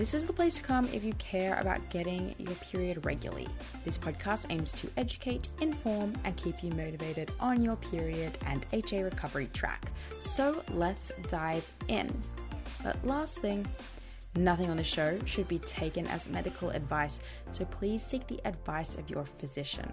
This is the place to come if you care about getting your period regularly. This podcast aims to educate, inform, and keep you motivated on your period and HA recovery track. So let's dive in. But last thing, nothing on the show should be taken as medical advice, so please seek the advice of your physician.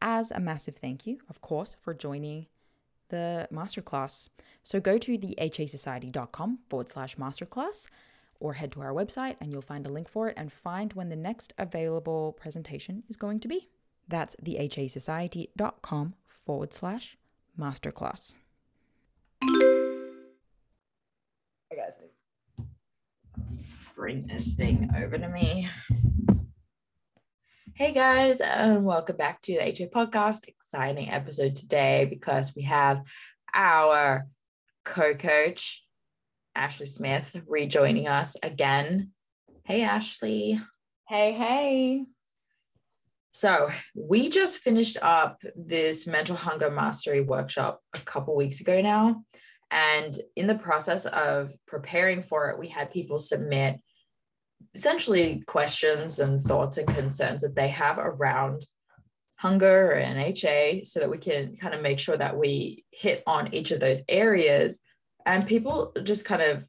as a massive thank you, of course, for joining the masterclass. So go to the hasociety.com forward slash masterclass or head to our website and you'll find a link for it and find when the next available presentation is going to be. That's the hasociety.com forward slash masterclass. Bring this thing over to me. Hey guys, and welcome back to the HA podcast. Exciting episode today because we have our co coach, Ashley Smith, rejoining us again. Hey, Ashley. Hey, hey. So, we just finished up this mental hunger mastery workshop a couple weeks ago now. And in the process of preparing for it, we had people submit essentially questions and thoughts and concerns that they have around hunger and HA so that we can kind of make sure that we hit on each of those areas. And people just kind of,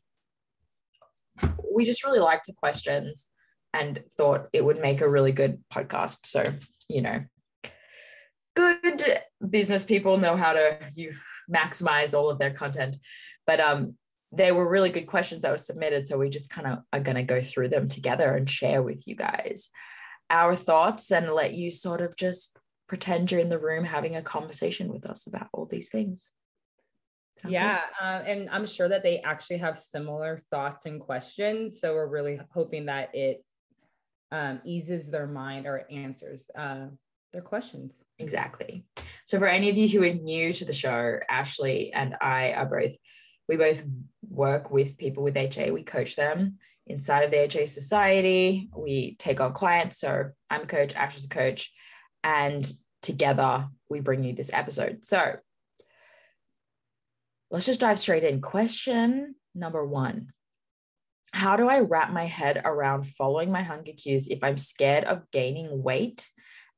we just really liked the questions and thought it would make a really good podcast. So, you know, good business people know how to you maximize all of their content. But um, they were really good questions that were submitted. So we just kind of are going to go through them together and share with you guys our thoughts and let you sort of just pretend you're in the room having a conversation with us about all these things. Sound yeah. Um, and I'm sure that they actually have similar thoughts and questions. So we're really hoping that it um, eases their mind or answers uh, their questions. Exactly. So for any of you who are new to the show, Ashley and I are both we both work with people with HA. We coach them inside of the HA Society. We take on clients. So I'm a coach, Ash is a coach. And together we bring you this episode. So let's just dive straight in. Question number one How do I wrap my head around following my hunger cues if I'm scared of gaining weight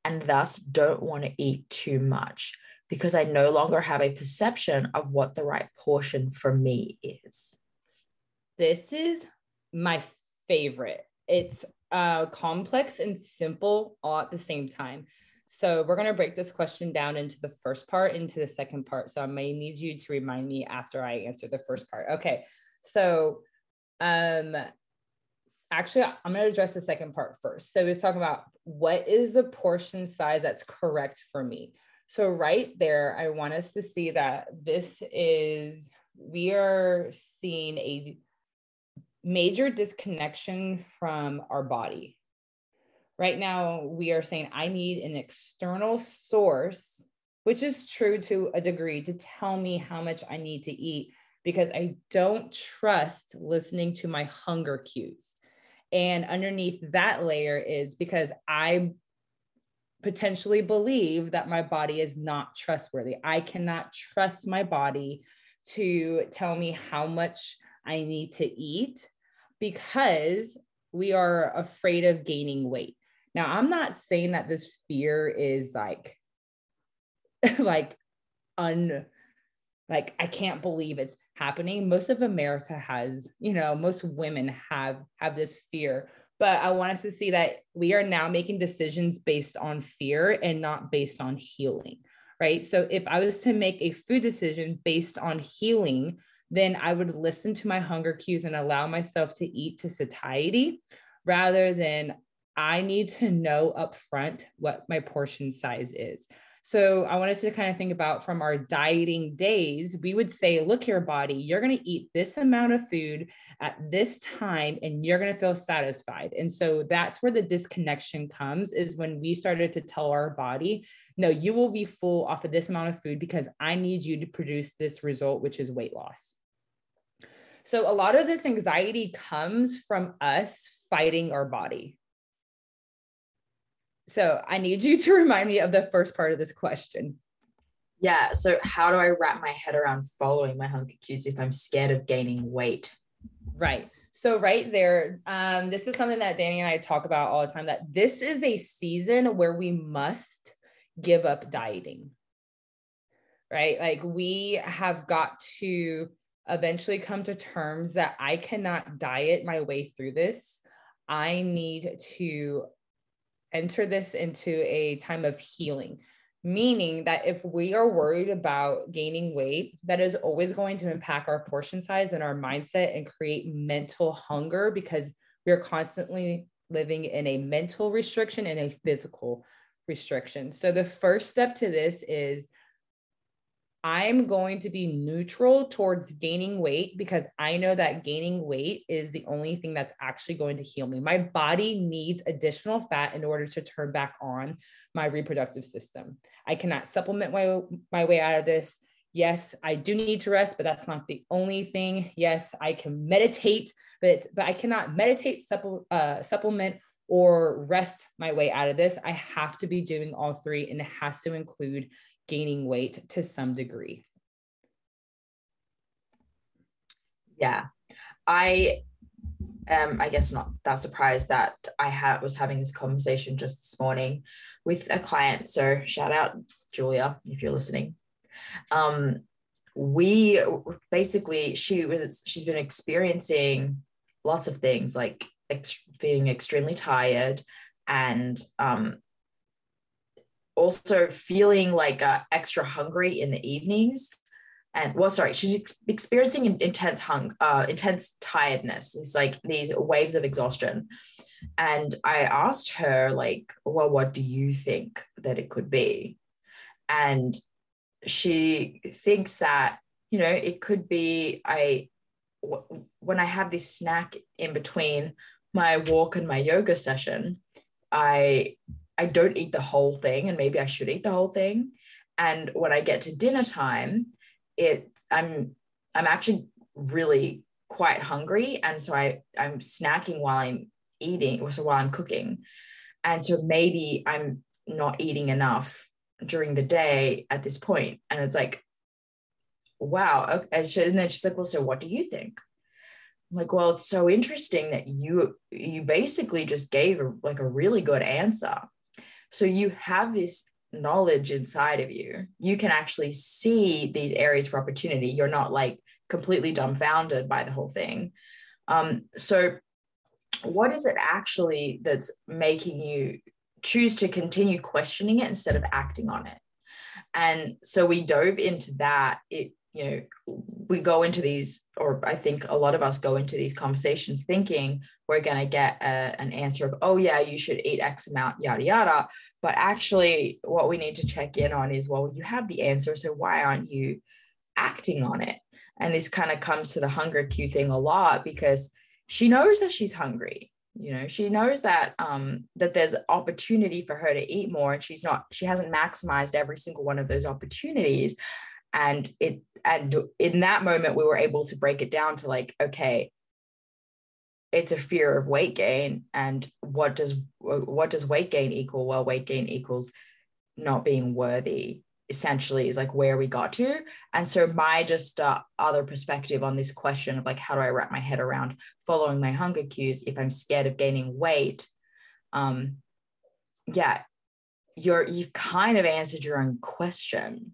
and thus don't want to eat too much? Because I no longer have a perception of what the right portion for me is. This is my favorite. It's uh, complex and simple all at the same time. So we're going to break this question down into the first part, into the second part. So I may need you to remind me after I answer the first part. Okay. So um actually I'm going to address the second part first. So he's talking about what is the portion size that's correct for me. So right there, I want us to see that this is we are seeing a major disconnection from our body. Right now, we are saying, I need an external source, which is true to a degree, to tell me how much I need to eat because I don't trust listening to my hunger cues. And underneath that layer is because I potentially believe that my body is not trustworthy. I cannot trust my body to tell me how much I need to eat because we are afraid of gaining weight. Now, I'm not saying that this fear is like, like, un, like, I can't believe it's happening. Most of America has, you know, most women have have this fear. But I want us to see that we are now making decisions based on fear and not based on healing, right? So if I was to make a food decision based on healing, then I would listen to my hunger cues and allow myself to eat to satiety rather than I need to know upfront what my portion size is. So I want us to kind of think about from our dieting days, we would say, look here, body, you're going to eat this amount of food at this time and you're going to feel satisfied. And so that's where the disconnection comes is when we started to tell our body, no, you will be full off of this amount of food because I need you to produce this result, which is weight loss. So a lot of this anxiety comes from us fighting our body. So I need you to remind me of the first part of this question. Yeah. So how do I wrap my head around following my hunger cues if I'm scared of gaining weight? Right. So right there, um, this is something that Dani and I talk about all the time. That this is a season where we must give up dieting. Right. Like we have got to eventually come to terms that I cannot diet my way through this. I need to enter this into a time of healing, meaning that if we are worried about gaining weight, that is always going to impact our portion size and our mindset and create mental hunger because we are constantly living in a mental restriction and a physical restriction. So the first step to this is I'm going to be neutral towards gaining weight because I know that gaining weight is the only thing that's actually going to heal me. My body needs additional fat in order to turn back on my reproductive system. I cannot supplement my, my way out of this. Yes, I do need to rest, but that's not the only thing. Yes, I can meditate, but but I cannot meditate, supple, uh, supplement, or rest my way out of this. I have to be doing all three, and it has to include gaining weight to some degree. Yeah. I am, I guess, not that surprised that I had was having this conversation just this morning with a client. So shout out Julia if you're listening. Um, we basically she was she's been experiencing lots of things like ex- being extremely tired and um, also feeling like uh, extra hungry in the evenings. And well sorry she's ex- experiencing intense hung uh, intense tiredness. It's like these waves of exhaustion. And i asked her like well what do you think that it could be? And she thinks that you know it could be i w- when i have this snack in between my walk and my yoga session i I don't eat the whole thing and maybe I should eat the whole thing. And when I get to dinner time, it I'm I'm actually really quite hungry. And so I, I'm snacking while I'm eating, or so while I'm cooking. And so maybe I'm not eating enough during the day at this point. and it's like wow okay. and then she's like well so what do you think I'm like well it's so interesting that you you basically just gave like a really good answer so you have this knowledge inside of you. You can actually see these areas for opportunity. You're not like completely dumbfounded by the whole thing. Um so what is it actually that's making you choose to continue questioning it instead of acting on it? And so we dove into that. It you know we go into these or i think a lot of us go into these conversations thinking we're going to get a, an answer of oh yeah you should eat x amount yada yada. But actually what we need to check in on is well you have the answer so why aren't you acting on it? And this kind of comes to the hunger cue thing a lot because she knows that she's hungry you know? She knows that um that there's opportunity for her to eat more and she's not she hasn't maximized every single one of those opportunities and it and in that moment we were able to break it down to like okay it's a fear of weight gain and what does what does weight gain equal? Well weight gain equals not being worthy essentially is like where we got to. And so my just uh, other perspective on this question of like how do i wrap my head around following my hunger cues if i'm scared of gaining weight? Um yeah you're you've kind of answered your own question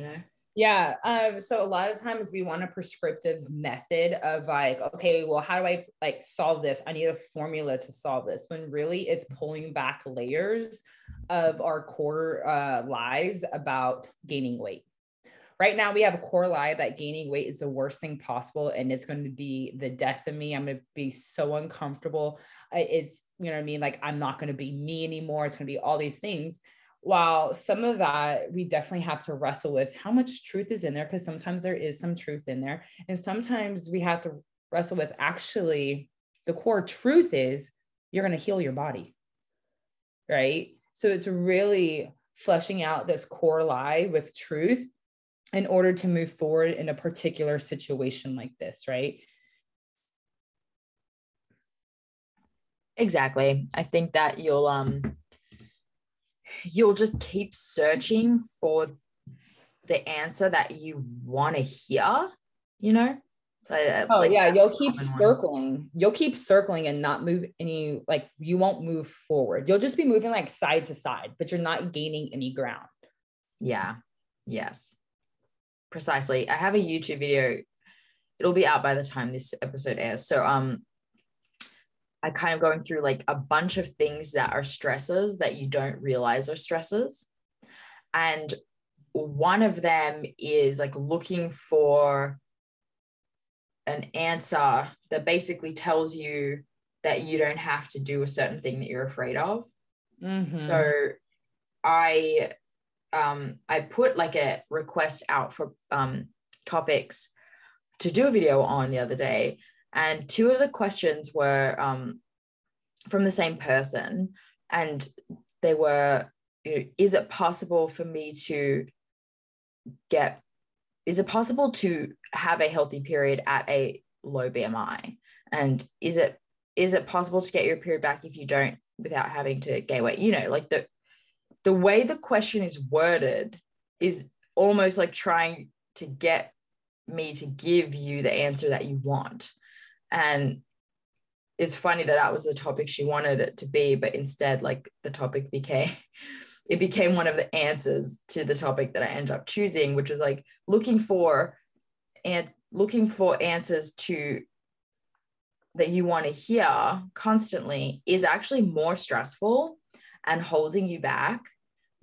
know yeah. Um, so a lot of times we want a prescriptive method of like, okay, well, how do I like solve this? I need a formula to solve this. When really it's pulling back layers of our core uh, lies about gaining weight. Right now, we have a core lie that gaining weight is the worst thing possible and it's going to be the death of me. I'm going to be so uncomfortable. It's, you know what I mean? Like, I'm not going to be me anymore. It's going to be all these things while some of that we definitely have to wrestle with how much truth is in there because sometimes there is some truth in there. And sometimes we have to wrestle with actually the core truth is you're going to heal your body right? So it's really fleshing out this core lie with truth in order to move forward in a particular situation like this right? Exactly. I think that you'll um you'll just keep searching for the answer that you want to hear, you know? Uh, oh like yeah, you'll keep circling. One. You'll keep circling and not move any like you won't move forward. You'll just be moving like side to side, but you're not gaining any ground. Yeah. Yes. Precisely. I have a YouTube video. It'll be out by the time this episode airs. So um I kind of going through like a bunch of things that are stresses that you don't realize are stresses. And one of them is like looking for an answer that basically tells you that you don't have to do a certain thing that you're afraid of. Mm-hmm. So I um I put like a request out for um topics to do a video on the other day and two of the questions were um, from the same person. And they were, you know, is it possible for me to get, is it possible to have a healthy period at a low BMI? And is it, is it possible to get your period back if you don't without having to gain weight? You know, like the, the way the question is worded is almost like trying to get me to give you the answer that you want. And it's funny that that was the topic she wanted it to be, but instead, like the topic became, it became one of the answers to the topic that I ended up choosing, which was like looking for and looking for answers to that you want to hear constantly is actually more stressful and holding you back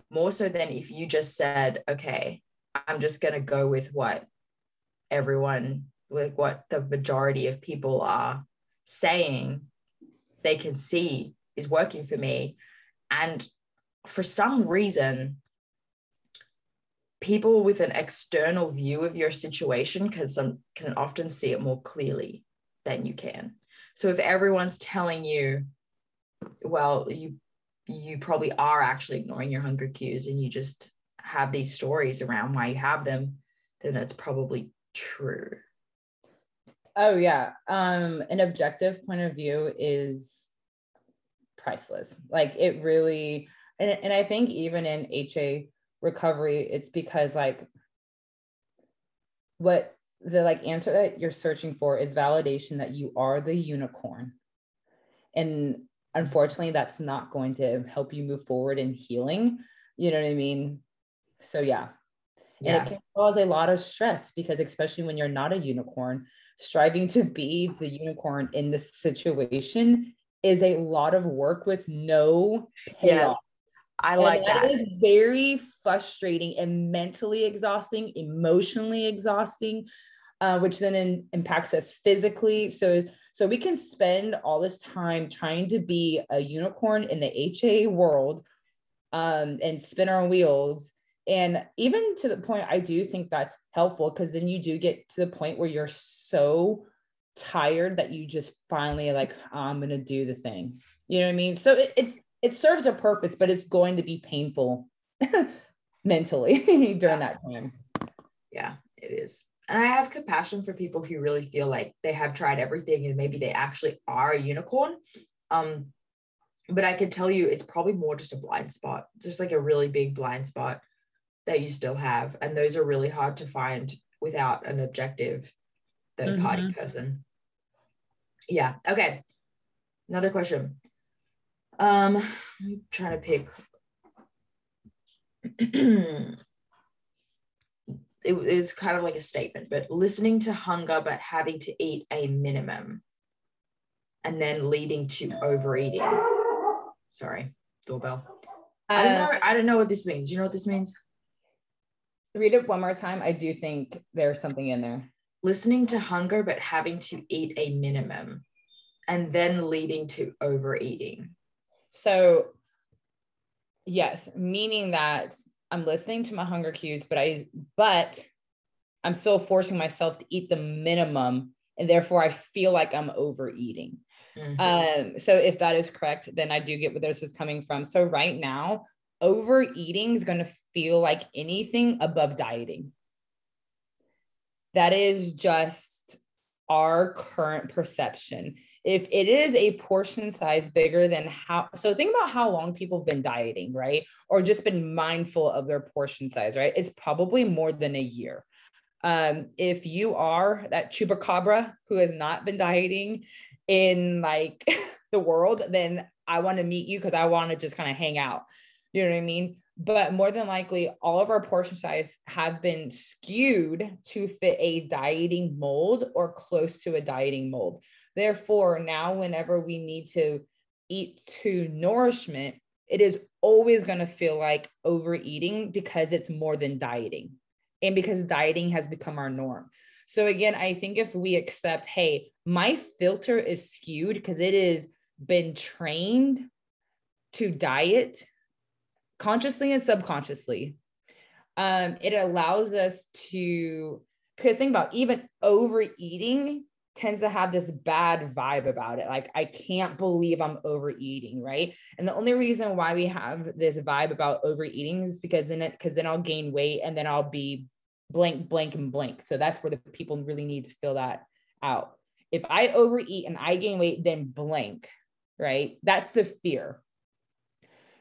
more so than if you just said, okay, I'm just going to go with what everyone like what the majority of people are saying they can see is working for me. And for some reason people with an external view of your situation can some can often see it more clearly than you can. So if everyone's telling you well you you probably are actually ignoring your hunger cues and you just have these stories around why you have them then that's probably true Oh yeah. Um, an objective point of view is priceless. Like it really and, and I think even in HA recovery, it's because like what the like answer that you're searching for is validation that you are the unicorn. And unfortunately, that's not going to help you move forward in healing. You know what I mean? So yeah. yeah. And it can cause a lot of stress because especially when you're not a unicorn, striving to be the unicorn in this situation is a lot of work with no payoff. Yes. I like that. It is very frustrating and mentally exhausting, emotionally exhausting, uh, which then in, impacts us physically. So, so we can spend all this time trying to be a unicorn in the HA world um, and spin our wheels. And even to the point, I do think that's helpful because then you do get to the point where you're so tired that you just finally like, I'm gonna do the thing. You know what I mean? So it, it's it serves a purpose, but it's going to be painful mentally during that time. Yeah, it is. And I have compassion for people who really feel like they have tried everything and maybe they actually are a unicorn. Um, but I can tell you it's probably more just a blind spot, just like a really big blind spot that you still have. And those are really hard to find without an objective third party mm-hmm. person. Yeah. Okay. Another question. Um, I'm trying to pick. it was kind of like a statement, but listening to hunger, but having to eat a minimum and then leading to overeating. Sorry, doorbell. Uh, I don't know. Uh, I don't know what this means. You know what this means? Read it one more time. I do think there's something in there. Listening to hunger, but having to eat a minimum and then leading to overeating. So, yes, meaning that I'm listening to my hunger cues, but I, but I'm still forcing myself to eat the minimum. And therefore, I feel like I'm overeating. Mm-hmm. Um, so, if that is correct, then I do get where this is coming from. So, right now, overeating is going to feel like anything above dieting. That is just our current perception. If it is a portion size bigger than how so think about how long people have been dieting right? Or just been mindful of their portion size right? It's probably more than a year. Um if you are that chupacabra who has not been dieting in like the world then i want to meet you because i want to just kind of hang out. You know what i mean but more than likely all of our portion size have been skewed to fit a dieting mold or close to a dieting mold Therefore, now whenever we need to eat to nourishment, it is always going to feel like overeating because it's more than dieting and because dieting has become our norm. So, again, I think if we accept, hey, my filter is skewed because it has been trained to diet consciously and subconsciously, um, it allows us to, because think about even overeating tends to have this bad vibe about it. Like, I can't believe I'm overeating, right? And the only reason why we have this vibe about overeating is because then it, because then I'll gain weight and then I'll be blank, blank, and blank. So that's where the people really need to fill that out. If I overeat and I gain weight, then blank, right? That's the fear.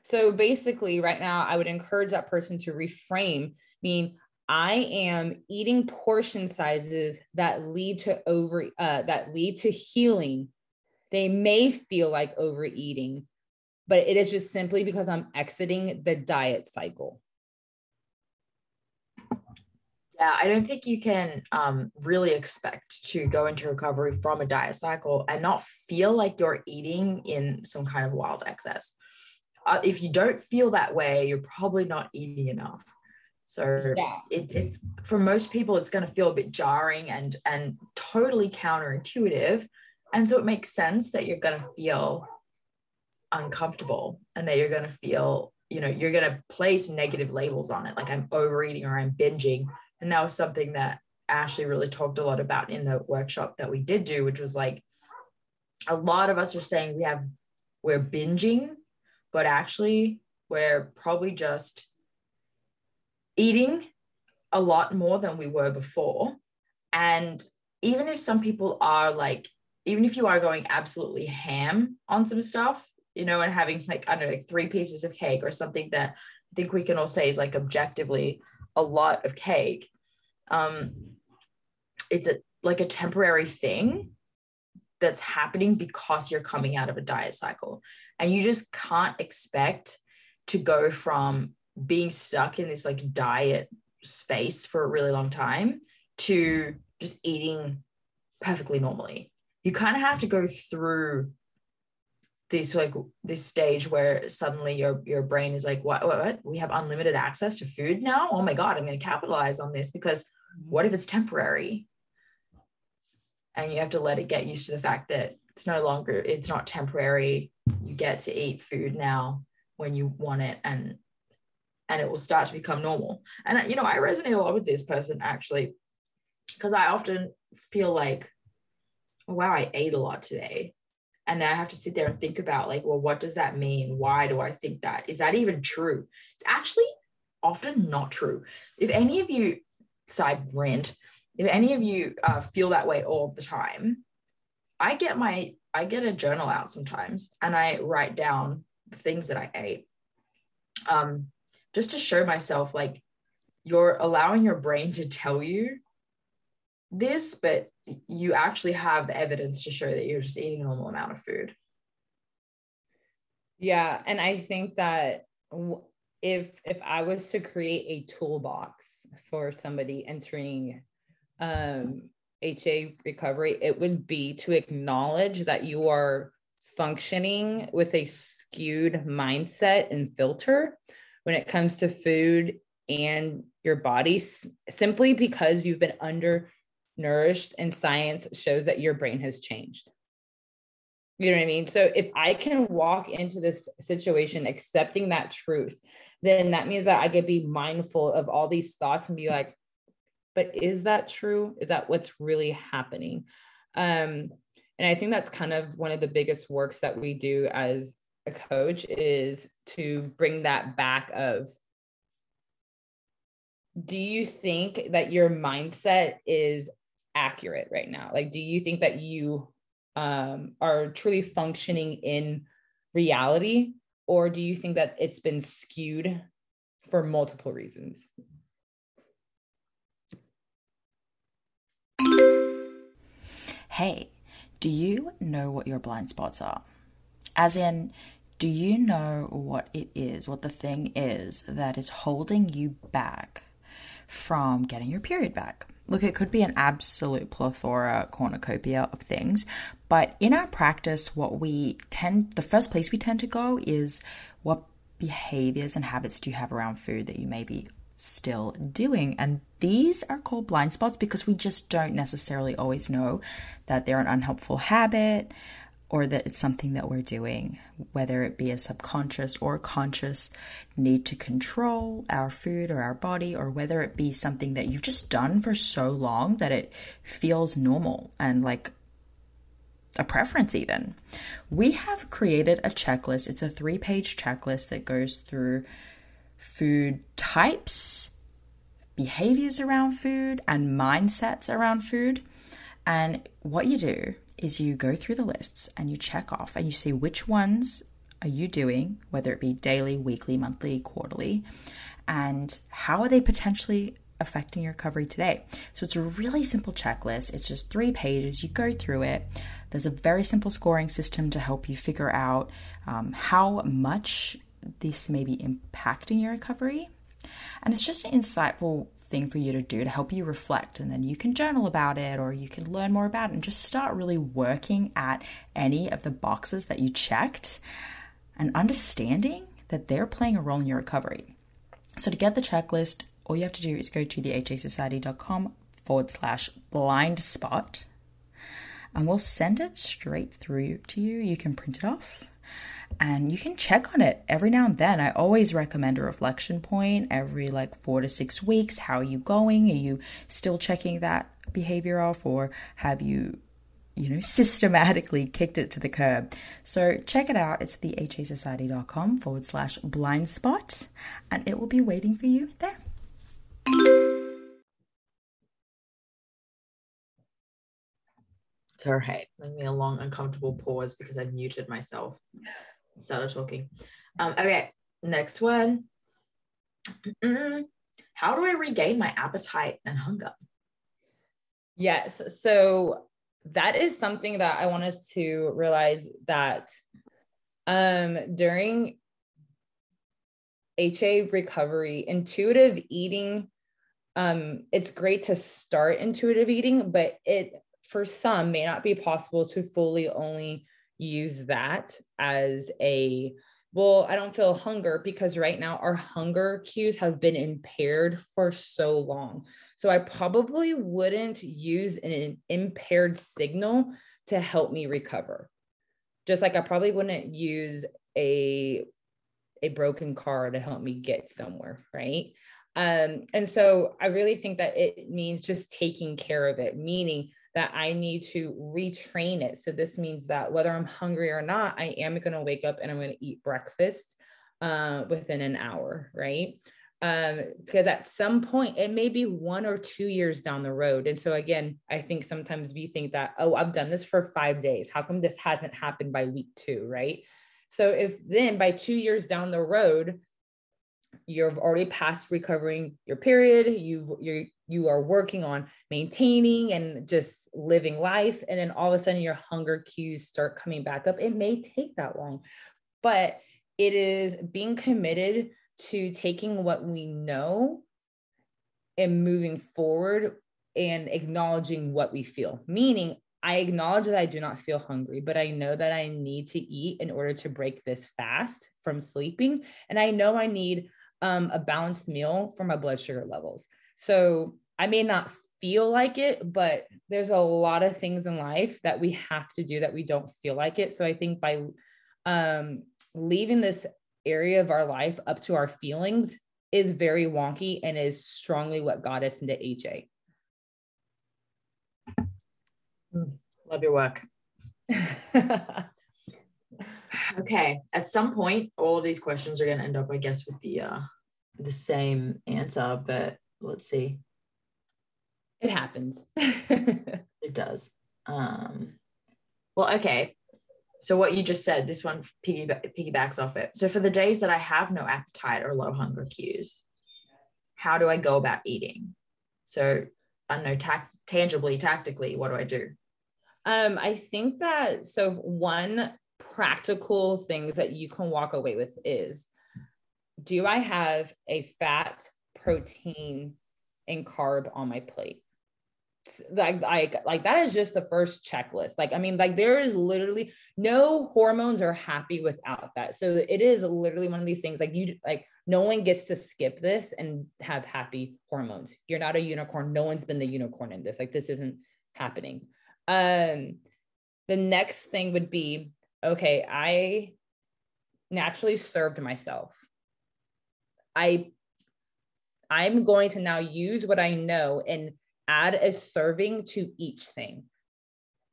So basically, right now, I would encourage that person to reframe, mean, I am eating portion sizes that lead to over uh, that lead to healing. They may feel like overeating, but it is just simply because I'm exiting the diet cycle. Yeah, I don't think you can um, really expect to go into recovery from a diet cycle and not feel like you're eating in some kind of wild excess. Uh, if you don't feel that way, you're probably not eating enough. So yeah. it, it's for most people, it's going to feel a bit jarring and and totally counterintuitive. And so it makes sense that you're going to feel uncomfortable and that you're going to feel, you know, you're going to place negative labels on it, like I'm overeating or I'm binging. And that was something that Ashley really talked a lot about in the workshop that we did do, which was like a lot of us are saying we have we're binging, but actually we're probably just eating a lot more than we were before. And even if some people are like, even if you are going absolutely ham on some stuff, you know, and having like, I don't know, like three pieces of cake or something that I think we can all say is like objectively a lot of cake. Um, it's a like a temporary thing that's happening because you're coming out of a diet cycle. And you just can't expect to go from being stuck in this like diet space for a really long time to just eating perfectly normally. You kind of have to go through this like this stage where suddenly your your brain is like what, what, what? we have unlimited access to food now oh my god i'm going to capitalize on this because mm-hmm. what if it's temporary and you have to let it get used to the fact that it's no longer it's not temporary you get to eat food now when you want it and and it will start to become normal. And you know i resonate a lot with this person actually because i often feel like wow i ate a lot today. And then i have to sit there and think about like well what does that mean? Why do i think that? Is that even true? It's actually often not true. If any of you side rant if any of you uh, feel that way all the time i get my i get a journal out sometimes and i write down the things that i ate um, just to show myself like you're allowing your brain to tell you this but you actually have the evidence to show that you're just eating a normal amount of food. Yeah and i think that if if i was to create a toolbox for somebody entering um, HA recovery, it would be to acknowledge that you are functioning with a skewed mindset and filter when it comes to food and your body simply because you've been undernourished and science shows that your brain has changed. You know what I mean? So if I can walk into this situation accepting that truth, then that means that I could be mindful of all these thoughts and be like, but is that true? Is that what's really happening? Um, and I think that's kind of one of the biggest works that we do as a coach is to bring that back of do you think that your mindset is accurate right now? Like, do you think that you um, are truly functioning in reality, or do you think that it's been skewed for multiple reasons? Hey, do you know what your blind spots are? As in, do you know what it is, what the thing is that is holding you back from getting your period back? Look, it could be an absolute plethora, cornucopia of things, but in our practice, what we tend, the first place we tend to go is what behaviors and habits do you have around food that you may be still doing. And these are called blind spots because we just don't necessarily always know that they're an unhelpful habit or that it's something that we're doing, whether it be a subconscious or conscious need to control our food or our body, or whether it be something that you've just done for so long that it feels normal and like a preference, even. We have created a checklist. It's a three page checklist that goes through food types, behaviors around food, and mindsets around food. And what you do is you go through the lists and you check off and you see which ones are you doing, whether it be daily, weekly, monthly, quarterly, and how are they potentially affecting your recovery today. So it's a really simple checklist. It's just three pages. You go through it. There's a very simple scoring system to help you figure out um, how much this may be impacting your recovery. And it's just an insightful thing for you to do to help you reflect. And then you can journal about it or you can learn more about it and just start really working at any of the boxes that you checked and understanding that they're playing a role in your recovery. So to get the checklist, all you have to do is go to thehasociety.com forward slash blind spot and we'll send it straight through to you. You can print it off and you can check on it every now and then. I always recommend a reflection point every like four to six weeks. How are you going? Are you still checking that behavior off, or have you, you know, systematically kicked it to the curb? So check it out. It's thehasociety.com forward slash blind spot, and it will be waiting for you there. All right, let me a long uncomfortable pause because I've muted myself. Started talking. Um, okay, next one. How do I regain my appetite and hunger? Yes. So that is something that I want us to realize that um, during HA recovery, intuitive eating, um, it's great to start intuitive eating, but it for some may not be possible to fully only use that as a well, I don't feel hunger because right now our hunger cues have been impaired for so long. So I probably wouldn't use an impaired signal to help me recover. Just like I probably wouldn't use a a broken car to help me get somewhere, right? Um, and so I really think that it means just taking care of it, meaning that I need to retrain it. So this means that whether I'm hungry or not, I am going to wake up and I'm going to eat breakfast uh, within an hour, right? Um, because at some point it may be one or two years down the road. And so again, I think sometimes we think that, oh, I've done this for five days. How come this hasn't happened by week two, right? So if then by two years down the road, you've already passed recovering your period you've, you you are working on maintaining and just living life and then all of a sudden your hunger cues start coming back up it may take that long but it is being committed to taking what we know and moving forward and acknowledging what we feel meaning I acknowledge that I do not feel hungry, but I know that I need to eat in order to break this fast from sleeping. And I know I need um, a balanced meal for my blood sugar levels. So I may not feel like it, but there's a lot of things in life that we have to do that we don't feel like it. So I think by um, leaving this area of our life up to our feelings is very wonky and is strongly what got us into HA. Love your work. okay at some point all of these questions are going to end up i guess with the uh the same answer but let's see. It happens. It does. Um well okay. So what you just said this one piggyback, piggybacks off it. So for the days that i have no appetite or low hunger cues how do i go about eating? So i know ta- tangibly tactically what do i do? Um, I think that so one practical things that you can walk away with is do I have a fat, protein, and carb on my plate? Like, like, like that is just the first checklist. Like, I mean, like there is literally no hormones are happy without that. So it is literally one of these things like you like no one gets to skip this and have happy hormones. You're not a unicorn. No one's been the unicorn in this. Like this isn't happening. Um, the next thing would be okay, I naturally served myself. I I'm going to now use what I know and add a serving to each thing.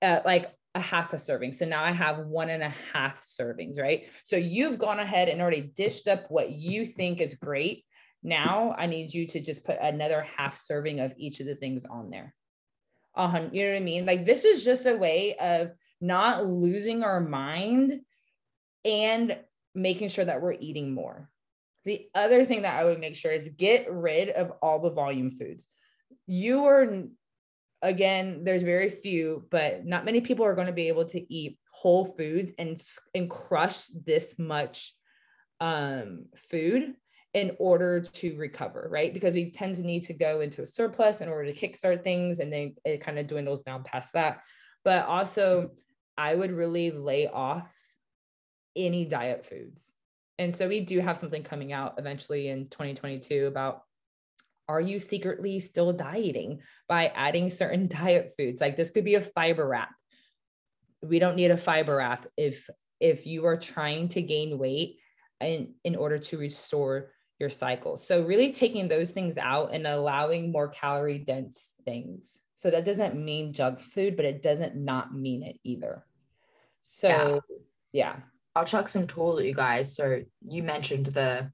Uh, like a half a serving. So now I have one and a half servings, right? So you've gone ahead and already dished up what you think is great. Now I need you to just put another half serving of each of the things on there. Uh, you know what I mean? Like this is just a way of not losing our mind and making sure that we're eating more. The other thing that I would make sure is get rid of all the volume foods. You are, again, there's very few, but not many people are going to be able to eat whole foods and, and crush this much um, food in order to recover, right? Because we tend to need to go into a surplus in order to kickstart things and then it kind of dwindles down past that. But also, I would really lay off any diet foods. And so we do have something coming out eventually in 2022 about are you secretly still dieting by adding certain diet foods? Like this could be a fiber wrap. We don't need a fiber wrap if if you are trying to gain weight in in order to restore your cycle. So really taking those things out and allowing more calorie dense things. So that doesn't mean junk food, but it doesn't not mean it either. So yeah. yeah. I'll chuck some tools at you guys. So you mentioned the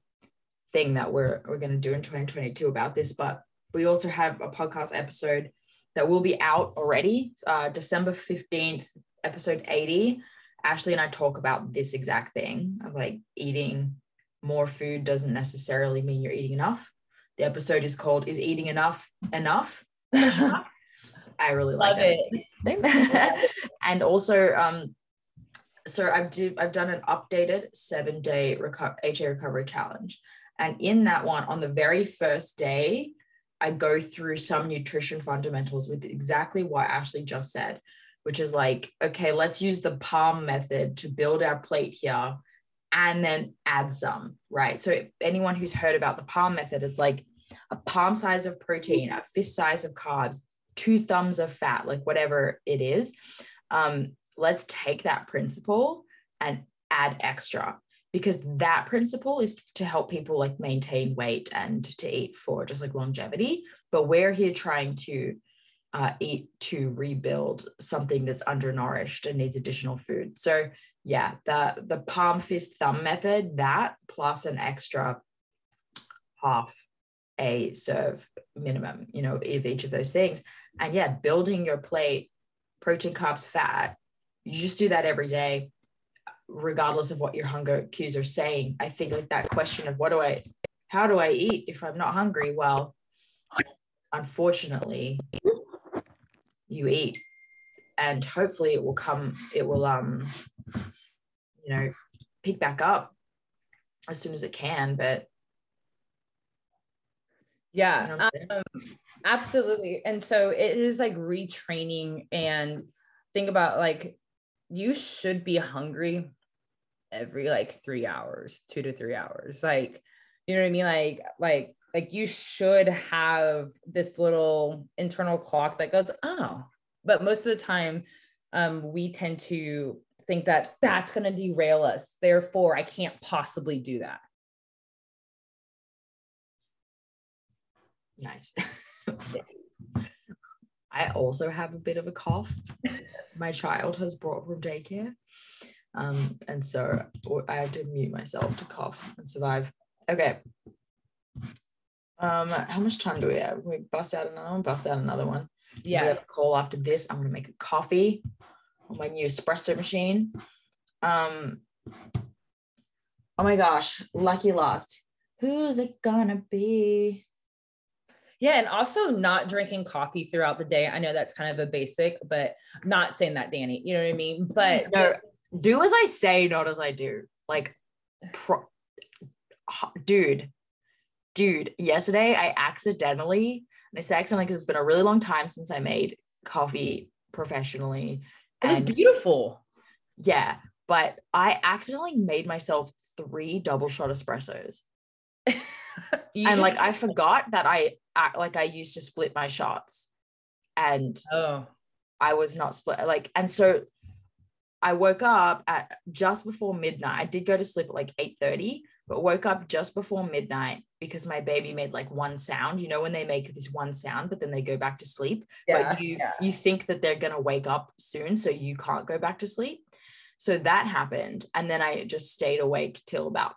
thing that we're we're going to do in 2022 about this, but we also have a podcast episode that will be out already, uh, December 15th, episode 80. Ashley and I talk about this exact thing of like eating more food doesn't necessarily mean you're eating enough. The episode is called Is Eating Enough Enough? I really like Love it. and also, um, so I've do I've done an updated seven day reco- HA recovery challenge, and in that one, on the very first day, I go through some nutrition fundamentals with exactly what Ashley just said, which is like, okay, let's use the palm method to build our plate here and then add some, right? So anyone who's heard about the palm method, it's like a palm size of protein, a fist size of carbs, two thumbs of fat, like whatever it is. Um, let's take that principle and add extra because that principle is to help people like maintain weight and to eat for just like longevity. But we're here trying to uh, eat to rebuild something that's undernourished and needs additional food. So yeah, the the palm fist thumb method, that plus an extra half a serve minimum, you know, of each of those things. And yeah, building your plate, protein, carbs, fat, you just do that every day, regardless of what your hunger cues are saying. I think like that question of what do I, how do I eat if I'm not hungry? Well, unfortunately, you eat and hopefully it will come, it will, um, you know, pick back up as soon as it can. But yeah, um, absolutely. And so it is like retraining and think about like you should be hungry every like three hours, two to three hours. Like, you know what I mean? Like, like, like you should have this little internal clock that goes, oh, but most of the time, um, we tend to think that that's going to derail us. Therefore, I can't possibly do that. Nice. I also have a bit of a cough. My child has brought from daycare. Um, and so I have to mute myself to cough and survive. Okay. Um, how much time do we have? We bust out another one, bust out another one. Yeah. We have a call after this. I'm gonna make a coffee on my new espresso machine. Um, oh my gosh, lucky lost. Who's it gonna be? Yeah, and also not drinking coffee throughout the day. I know that's kind of a basic, but not saying that, Dani. You know what I mean? But no, do as I say, not as I do. Like, pro- dude, dude. Yesterday, I accidentally, and I say accidentally because it's been a really long time since I made coffee professionally. It was beautiful. Yeah, but I accidentally made myself three double shot espressos. and like I forgot that I, like I used to split my shots and oh. I was not split like and so I woke up at just before midnight. I did go to sleep at like eight thirty, but woke up just before midnight because my baby made like one sound. You know, when they make this one sound, but then they go back to sleep. Yeah, but you yeah. you think that they're gonna wake up soon, so you can't go back to sleep. So that happened. And then I just stayed awake till about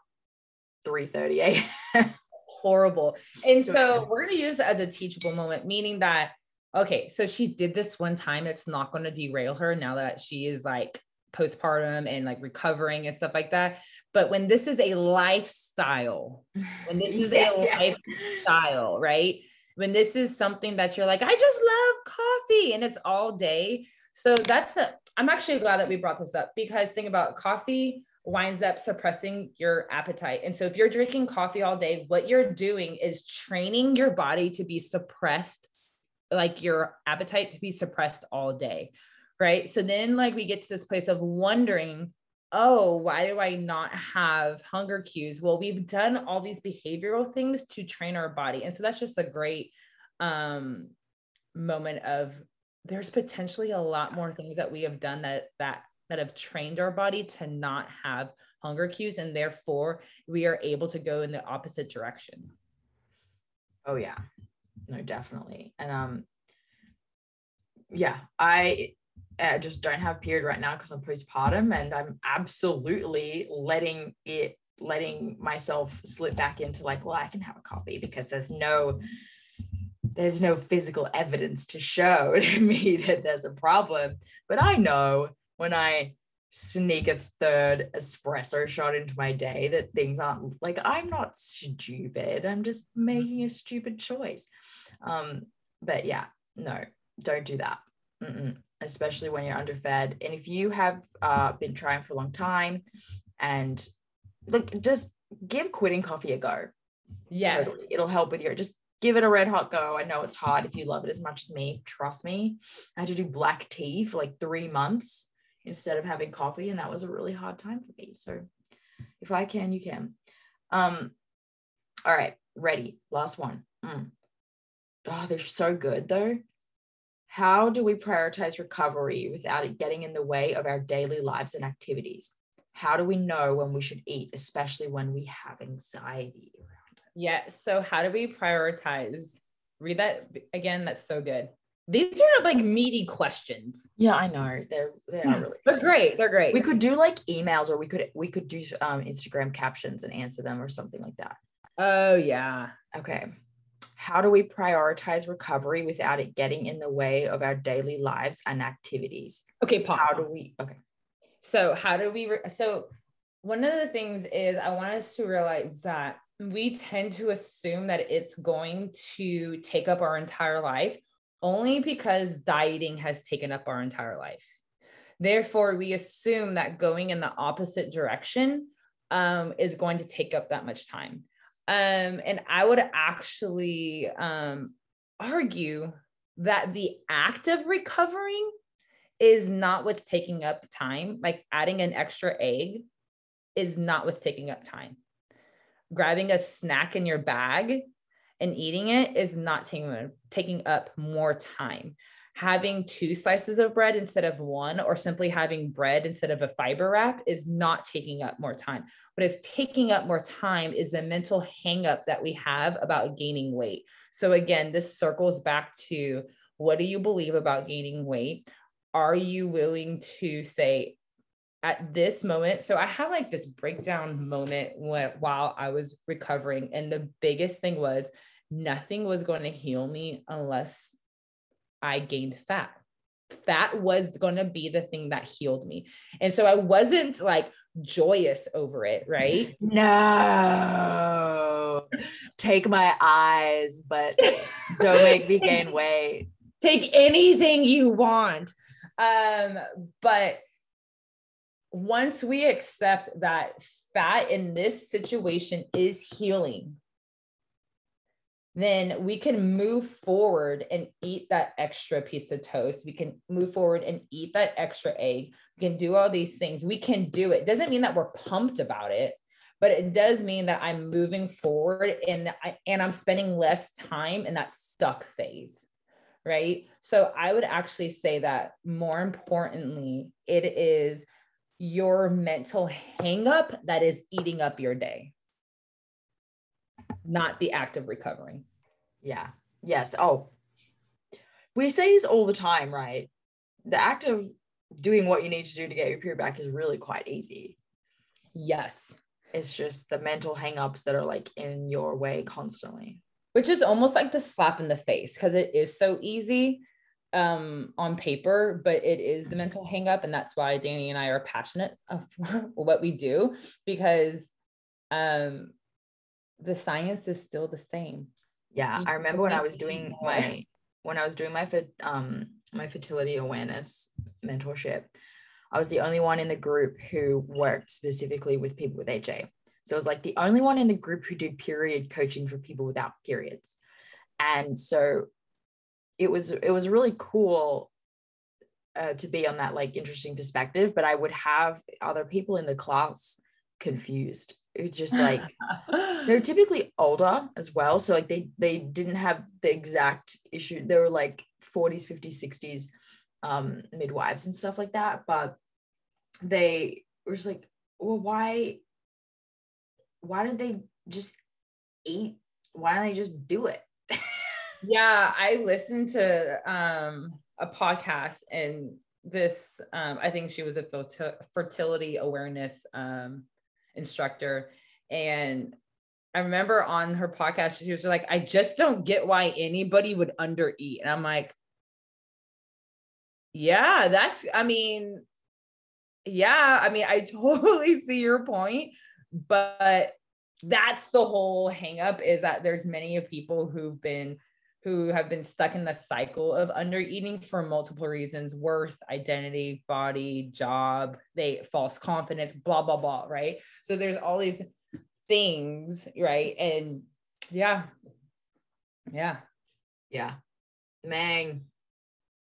3 30 a.m horrible. And so we're going to use it as a teachable moment, meaning that, okay, so she did this one time. It's not going to derail her now that she is like postpartum and like recovering and stuff like that. But when this is a lifestyle, when this is yeah, a yeah. lifestyle, right? When this is something that you're like, I just love coffee and it's all day. So that's a, I'm actually glad that we brought this up because think about coffee winds up suppressing your appetite. And so if you're drinking coffee all day, what you're doing is training your body to be suppressed, like your appetite to be suppressed all day. Right. So then, like, we get to this place of wondering, oh, why do I not have hunger cues? Well, we've done all these behavioral things to train our body. And so that's just a great um, moment of there's potentially a lot more things that we have done that that that have trained our body to not have hunger cues and therefore we are able to go in the opposite direction. Oh yeah. No definitely. And um yeah i uh, just don't have period right now because i'm postpartum and i'm absolutely letting it letting myself slip back into like well i can have a coffee because there's no there's no physical evidence to show to me that there's a problem. But i know when I sneak a third espresso shot into my day that things aren't like I'm not stupid. I'm just making a stupid choice. Um, but yeah, no, don't do that. Mm-mm. Especially when you're underfed. And if you have uh, been trying for a long time and like just give quitting coffee a go. Yes. Totally. It'll help with your just give it a red hot go. I know it's hard if you love it as much as me. Trust me. I had to do black tea for like three months instead of having coffee, and that was a really hard time for me. So if I can, you can. Um, all right, ready. Last one. Mm. Oh, they're so good though. How do we prioritize recovery without it getting in the way of our daily lives and activities? How do we know when we should eat, especially when we have anxiety around it? Yeah. So, how do we prioritize? Read that again. That's so good. These are like meaty questions. Yeah, I know. They're they are really They're great. They're great. We could do like emails or we could we could do um Instagram captions and answer them or something like that. Oh yeah. Okay. How do we prioritize recovery without it getting in the way of our daily lives and activities? Okay, pause. How do we okay. So, how do we re- so one of the things is I want us to realize that we tend to assume that it's going to take up our entire life only because dieting has taken up our entire life. Therefore, we assume that going in the opposite direction um, is going to take up that much time. Um, and I would actually um, argue that the act of recovering is not what's taking up time. Like adding an extra egg is not what's taking up time. Grabbing a snack in your bag and eating it is not taking, taking up more time. Having two slices of bread instead of one, or simply having bread instead of a fiber wrap, is not taking up more time. What is taking up more time is the mental hangup that we have about gaining weight. So, again, this circles back to what do you believe about gaining weight? Are you willing to say, at this moment. So i had like this breakdown moment when, while i was recovering and the biggest thing was nothing was going to heal me unless i gained fat. Fat was going to be the thing that healed me. And so i wasn't like joyous over it right? No. Take my eyes but don't make me gain weight. Take anything you want. Um but once we accept that fat in this situation is healing, then we can move forward and eat that extra piece of toast. We can move forward and eat that extra egg. We can do all these things. We can do it. Doesn't mean that we're pumped about it, but it does mean that I'm moving forward and I, and I'm spending less time in that stuck phase. Right. So I would actually say that more importantly, it is your mental hangup that is eating up your day, not the act of recovering. Yeah. Yes. Oh, we say this all the time, right? The act of doing what you need to do to get your period back is really quite easy. Yes. It's just the mental hangups that are like in your way constantly. Which is almost like the slap in the face because it is so easy um, on paper, but it is the mental hangup. And that's why Dani and I are passionate of what we do because um, the science is still the same. Yeah. I remember when I was doing my, when I was doing my, um, my fertility awareness mentorship, I was the only one in the group who worked specifically with people with HA. So it was like the only one in the group who did period coaching for people without periods. And so it was it was really cool uh, to be on that like interesting perspective but i would have other people in the class confused. It's just like they're typically older as well so like they they didn't have the exact issue they were like 40s 50s 60s um midwives and stuff like that but they were just like well why why don't they just eat why don't they just do it yeah, I listened to um, a podcast and this, um, I think she was a fertility awareness um, instructor. And I remember on her podcast, she was like, I just don't get why anybody would undereat. And I'm like, yeah, that's, I mean, yeah, I mean, I totally see your point, but that's the whole hangup is that there's many of people who've been who have been stuck in the cycle of under eating for multiple reasons worth identity body job they false confidence blah blah blah right? So there's all these things right? And yeah. Yeah. Yeah. Mang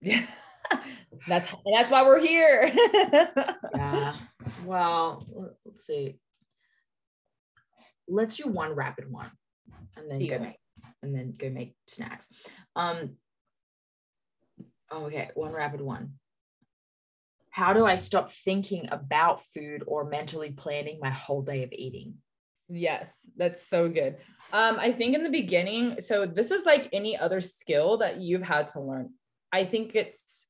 yeah. That's that's why we're here. Yeah. Well let's see. Let's do one rapid one and then Deal. go and then go make snacks. Um okay, one rapid one. How do I stop thinking about food or mentally planning my whole day of eating? Yes, that's so good. Um, I think in the beginning, so this is like any other skill that you've had to learn. I think it's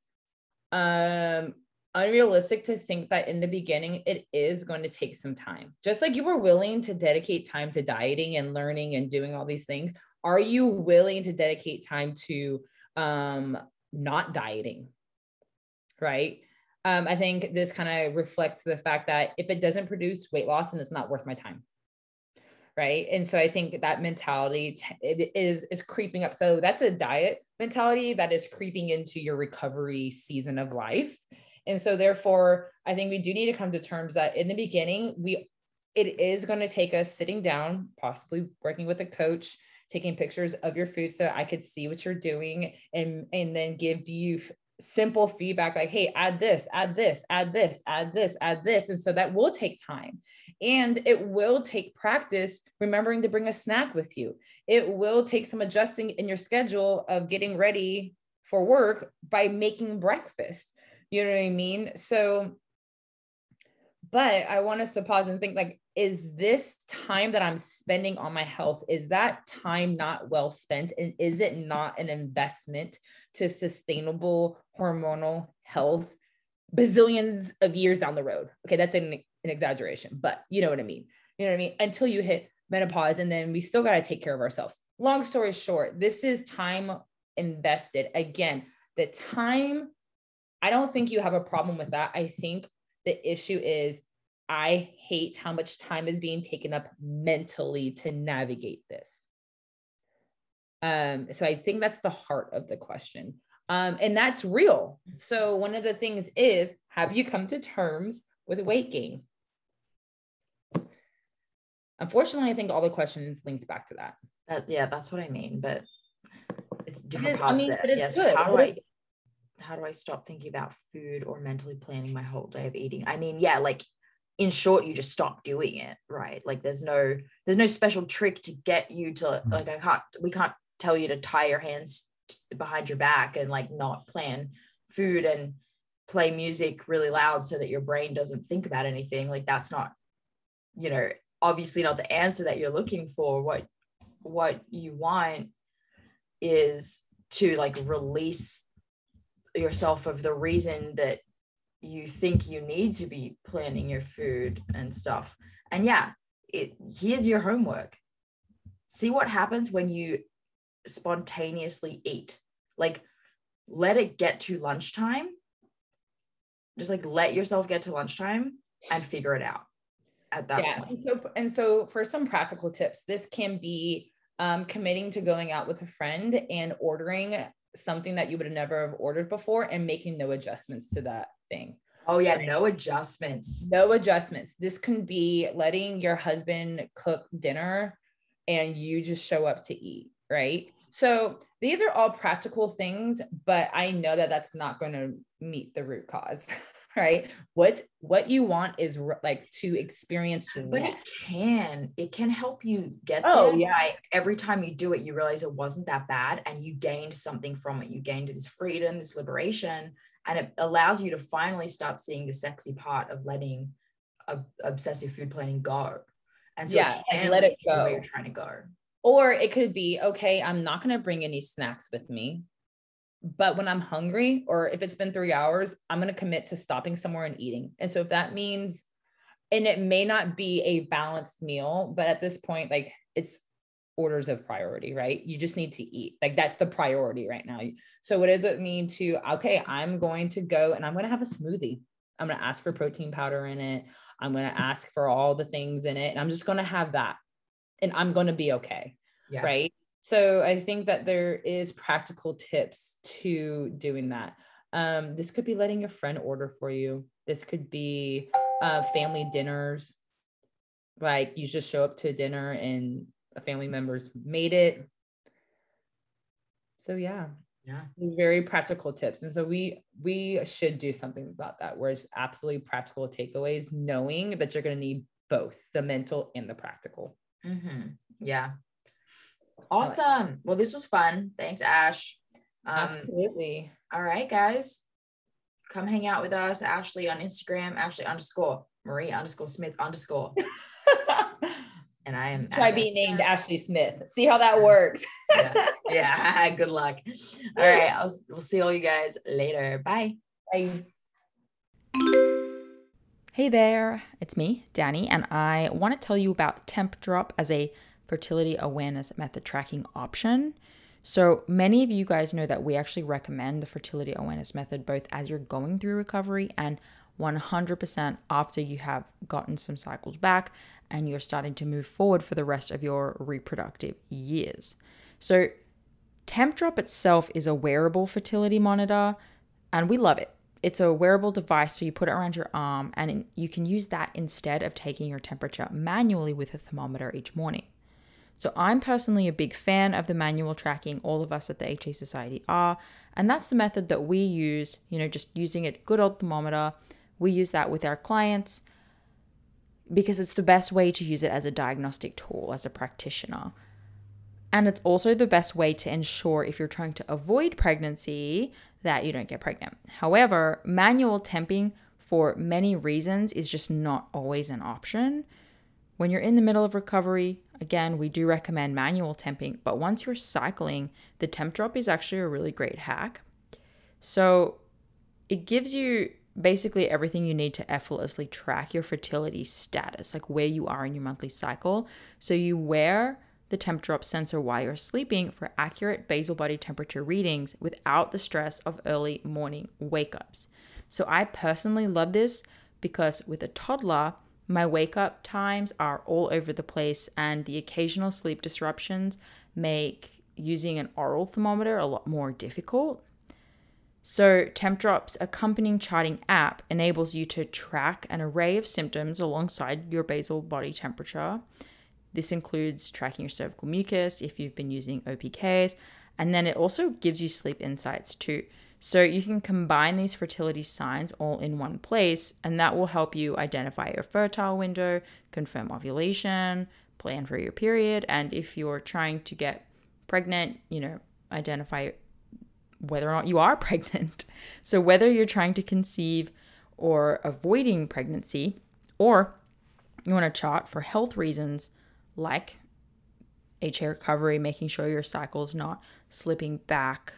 um unrealistic to think that in the beginning it is going to take some time. Just like you were willing to dedicate time to dieting and learning and doing all these things, are you willing to dedicate time to um, not dieting? Right. Um, I think this kind of reflects the fact that if it doesn't produce weight loss, then it's not worth my time right and so i think that mentality t- it is is creeping up so that's a diet mentality that is creeping into your recovery season of life and so therefore, I think we do need to come to terms that in the beginning, we it is going to take us sitting down, possibly working with a coach, taking pictures of your food so I could see what you're doing and and then give you simple feedback like hey add this add this add this add this add this. And so that will take time. And it will take practice remembering to bring a snack with you. It will take some adjusting in your schedule of getting ready for work by making breakfast. You know what I mean? So, but I want us to pause and think like, is this time that I'm spending on my health, is that time not well spent? And is it not an investment to sustainable hormonal health bazillions of years down the road? Okay, that's an, an exaggeration, but you know what I mean. You know what I mean? Until you hit menopause, and then we still got to take care of ourselves. Long story short, this is time invested. Again, the time I don't think you have a problem with that. I think the issue is I hate how much time is being taken up mentally to navigate this. Um, so I think that's the heart of the question. Um, and that's real. So one of the things is have you come to terms with weight gain? Unfortunately, I think all the questions linked back to that. That yeah, that's what I mean. But it's different. It is, I mean, but it's yes, good. How do I how do I stop thinking about food or mentally planning my whole day of eating? I mean, yeah, like in short, you just stop doing it, right? Like there's no there's no special trick to get you to mm. like I can't we can't tell you to tie your hands behind your back and like not plan food and play music really loud so that your brain doesn't think about anything. Like that's not, you know, obviously not the answer that you're looking for. What what you want is to like release yourself of the reason that you think you need to be planning your food and stuff. And yeah, it here's your homework. See what happens when you spontaneously eat. Like let it get to lunchtime. Just like let yourself get to lunchtime and figure it out at that yeah. point. And so, and so for some practical tips, this can be um, committing to going out with a friend and ordering something that you would have never have ordered before and making no adjustments to that thing. Oh yeah, no adjustments. No adjustments. This can be letting your husband cook dinner and you just show up to eat, right? So these are all practical things, but I know that that's not going to meet the root cause. right? What what you want is like to experience but it can it can help you get oh yeah. every time you do it you realize it wasn't that bad and you gained something from it. You gained this freedom this liberation and it allows you to finally start seeing the sexy part of letting obsessive food planning go. And so yeah and let it go where you're trying to go. Or it could be okay i'm not going to bring any snacks with me but when I'm hungry or if it's been three hours, I'm going to commit to stopping somewhere and eating. And so if that means, and it may not be a balanced meal, but at this point, like it's orders of priority, right? You just need to eat. Like that's the priority right now. So what does it mean to, okay, I'm going to go and I'm going to have a smoothie. I'm going to ask for protein powder in it. I'm going to mm-hmm. ask for all the things in it. And I'm just going to have that. And I'm going to be okay. Yeah. Right. So I think that there is practical tips to doing that. Um, this could be letting your friend order for you. This could be uh, family dinners. Like you just show up to dinner and a family member's made it. So yeah, yeah, very practical tips. And so we we should do something about that. Where it's absolutely practical takeaways, knowing that you're going to need both the mental and the practical. Mm-hmm. Yeah. Awesome. Well, this was fun. Thanks, Ash. Um, Absolutely. All right, guys. Come hang out with us, Ashley on Instagram, Ashley underscore Marie underscore Smith underscore. and I am try being named Ashley Smith. See how that works. yeah. yeah. Good luck. All right. I'll we'll see all you guys later. Bye. Bye. Hey there, it's me, Dani, and I want to tell you about Tempdrop as a fertility awareness method tracking option. So, many of you guys know that we actually recommend the fertility awareness method both as you're going through recovery and 100% after you have gotten some cycles back and you're starting to move forward for the rest of your reproductive years. So, Tempdrop itself is a wearable fertility monitor and we love it. It's a wearable device, so you put it around your arm and you can use that instead of taking your temperature manually with a thermometer each morning. So I'm personally a big fan of the manual tracking. All of us at the HA Society are. And that's the method that we use, you know, just using a good old thermometer. We use that with our clients because it's the best way to use it as a diagnostic tool as a practitioner. And it's also the best way to ensure if you're trying to avoid pregnancy that you don't get pregnant. However, manual temping for many reasons is just not always an option. When you're in the middle of recovery, again, we do recommend manual temping, but once you're cycling, the Tempdrop is actually a really great hack. So it gives you basically everything you need to effortlessly track your fertility status, like where you are in your monthly cycle. So you wear the Tempdrop sensor while you're sleeping for accurate basal body temperature readings without the stress of early morning wake ups. So I personally love this because with a toddler, my wake up times are all over the place, and the occasional sleep disruptions make using an oral thermometer a lot more difficult. So, Tempdrop's accompanying charting app enables you to track an array of symptoms alongside your basal body temperature. This includes tracking your cervical mucus if you've been using OPKs, and then it also gives you sleep insights too. So you can combine these fertility signs all in one place, and that will help you identify your fertile window, confirm ovulation, plan for your period, and if you're trying to get pregnant, you know, identify whether or not you are pregnant. So whether you're trying to conceive or avoiding pregnancy, or you want to chart for health reasons like HA recovery, making sure your cycle is not slipping back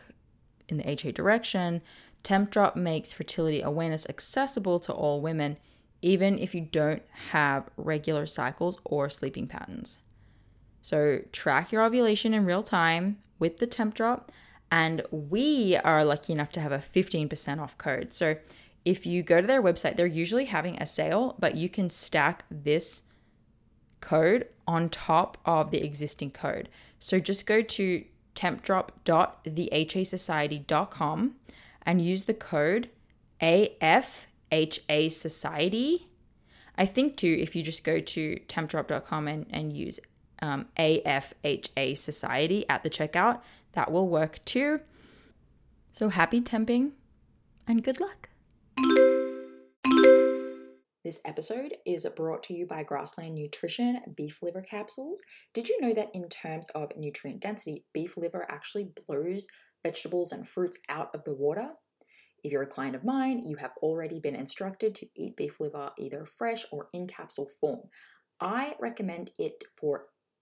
in the HA direction, Tempdrop makes fertility awareness accessible to all women, even if you don't have regular cycles or sleeping patterns. So, track your ovulation in real time with the Tempdrop, and we are lucky enough to have a 15% off code. So, if you go to their website, they're usually having a sale, but you can stack this code on top of the existing code. So, just go to tempdrop.thehasociety.com and use the code AFHA Society. I think too, if you just go to tempdrop.com and, and use um, AFHA Society at the checkout, that will work too. So happy temping and good luck. This episode is brought to you by Grassland Nutrition beef liver capsules. Did you know that in terms of nutrient density, beef liver actually blows vegetables and fruits out of the water? If you're a client of mine, you have already been instructed to eat beef liver either fresh or in capsule form. I recommend it for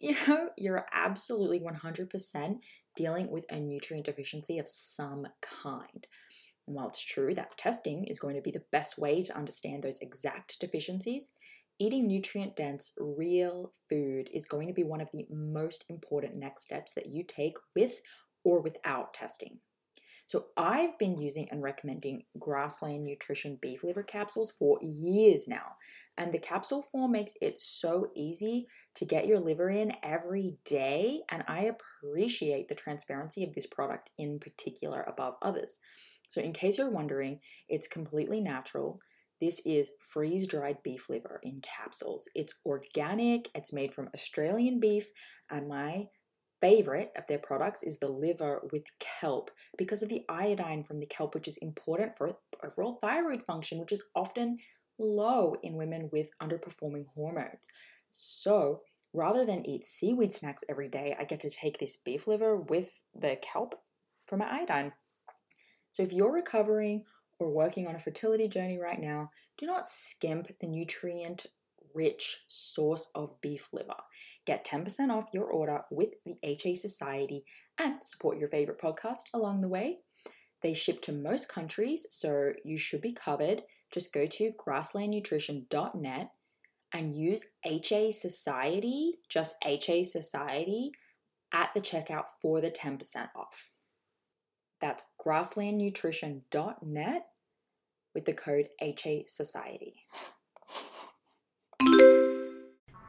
you know, you're absolutely 100% dealing with a nutrient deficiency of some kind. And while it's true that testing is going to be the best way to understand those exact deficiencies, eating nutrient dense, real food is going to be one of the most important next steps that you take with or without testing. So, I've been using and recommending Grassland Nutrition beef liver capsules for years now. And the capsule form makes it so easy to get your liver in every day. And I appreciate the transparency of this product in particular above others. So, in case you're wondering, it's completely natural. This is freeze dried beef liver in capsules. It's organic, it's made from Australian beef, and my favorite of their products is the liver with kelp because of the iodine from the kelp, which is important for overall thyroid function, which is often low in women with underperforming hormones. So, rather than eat seaweed snacks every day, I get to take this beef liver with the kelp for my iodine. So, if you're recovering or working on a fertility journey right now, do not skimp the nutrient rich source of beef liver. Get 10% off your order with the HA Society and support your favorite podcast along the way. They ship to most countries, so you should be covered. Just go to grasslandnutrition.net and use HA Society, just HA Society, at the checkout for the 10% off. That's grasslandnutrition.net with the code HA Society.